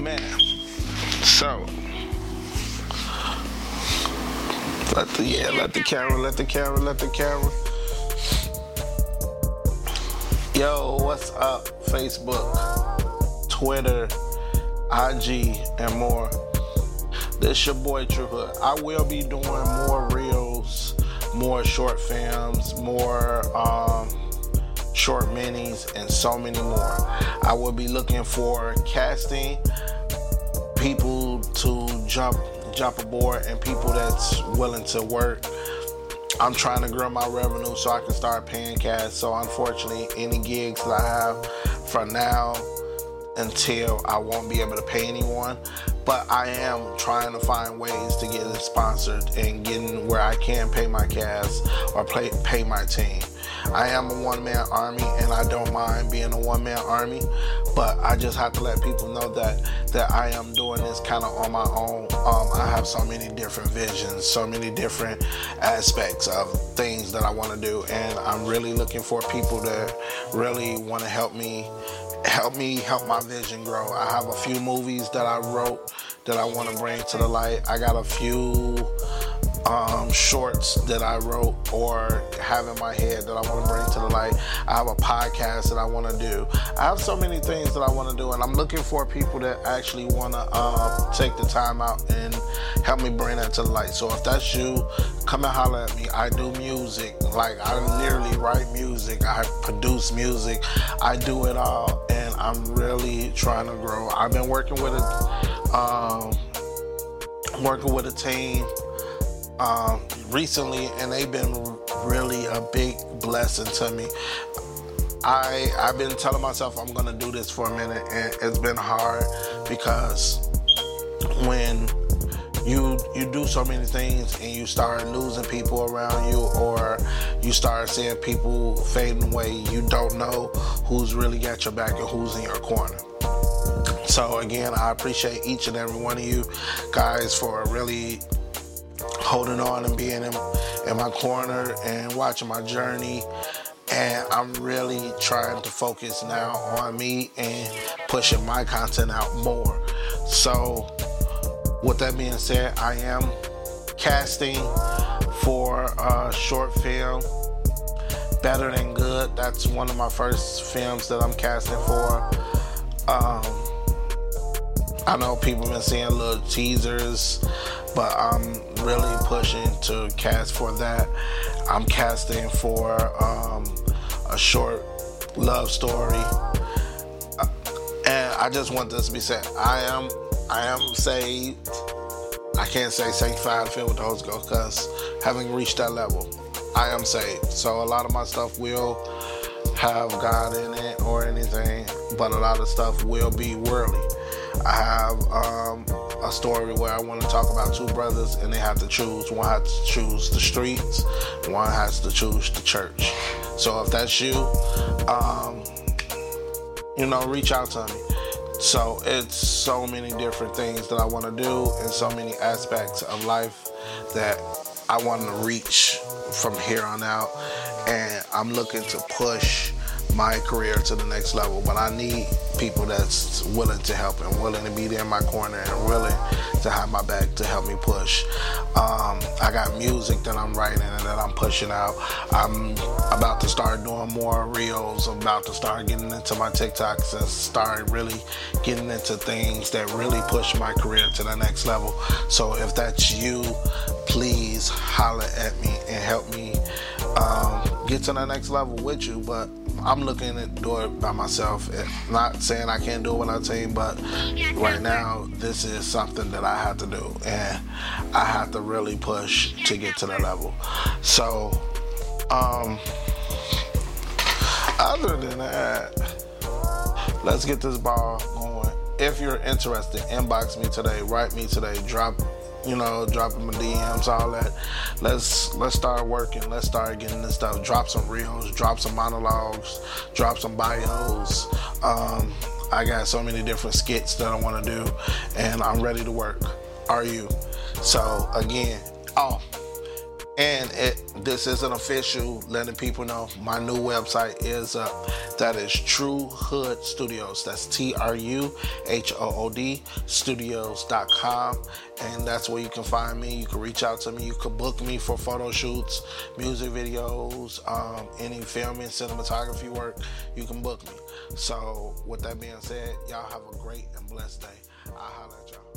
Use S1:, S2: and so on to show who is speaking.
S1: Man, so let the yeah, let the camera, let the camera, let the camera. Yo, what's up? Facebook, Twitter, IG, and more. This your boy Tru I will be doing more reels, more short films, more um, short minis, and so many more. I will be looking for casting people to jump jump aboard and people that's willing to work. I'm trying to grow my revenue so I can start paying cash. So unfortunately, any gigs that I have from now until I won't be able to pay anyone. But I am trying to find ways to get it sponsored and getting where I can pay my cast or pay, pay my team. I am a one man army and I don't mind being a one man army, but I just have to let people know that that I am doing this kind of on my own. Um, I have so many different visions, so many different aspects of things that I want to do, and I'm really looking for people that really want to help me help me help my vision grow. I have a few movies that I wrote that I want to bring to the light. I got a few um, shorts that I wrote or have in my head that I want to bring to the light. I have a podcast that I want to do. I have so many things that I want to do, and I'm looking for people that actually want to uh, take the time out and help me bring that to the light. So if that's you, come and holler at me. I do music. Like, I literally write music, I produce music, I do it all, and I'm really trying to grow. I've been working with a, um, working with a team um, recently, and they've been really a big blessing to me. I I've been telling myself I'm gonna do this for a minute, and it's been hard because when you you do so many things and you start losing people around you or you start seeing people fading away you don't know who's really got your back and who's in your corner so again i appreciate each and every one of you guys for really holding on and being in, in my corner and watching my journey. And I'm really trying to focus now on me and pushing my content out more. So, with that being said, I am casting for a short film, Better Than Good. That's one of my first films that I'm casting for. Um, I know people been seeing little teasers but I'm really pushing to cast for that. I'm casting for um, a short love story, uh, and I just want this to be said. I am, I am saved. I can't say sanctified, filled with the Holy Ghost, because having reached that level, I am saved. So a lot of my stuff will have God in it or anything, but a lot of stuff will be worldly. I have um, a story where I want to talk about two brothers and they have to choose. One has to choose the streets, one has to choose the church. So if that's you, um, you know, reach out to me. So it's so many different things that I want to do and so many aspects of life that I want to reach from here on out. And I'm looking to push my career to the next level. But I need people that's willing to help and willing to be there in my corner and willing to have my back to help me push. Um, I got music that I'm writing and that I'm pushing out. I'm about to start doing more reels. I'm about to start getting into my TikToks and start really getting into things that really push my career to the next level. So if that's you, please holler at me and help me um, get to the next level with you. But I'm looking at do it by myself. Not saying I can't do it with a team, but right now this is something that I have to do, and I have to really push to get to the level. So, um, other than that, let's get this ball going. If you're interested, inbox me today, write me today, drop you know, dropping my DMs, all that. Let's let's start working. Let's start getting this stuff. Drop some reels, drop some monologues, drop some bios. Um, I got so many different skits that I want to do, and I'm ready to work. Are you? So again, oh, And it, this isn't official, letting people know my new website is up. That is Tru Hood Studios. That's T R U H O O D studios.com. And that's where you can find me. You can reach out to me. You can book me for photo shoots, music videos, um, any filming, cinematography work. You can book me. So, with that being said, y'all have a great and blessed day. I'll holler at y'all.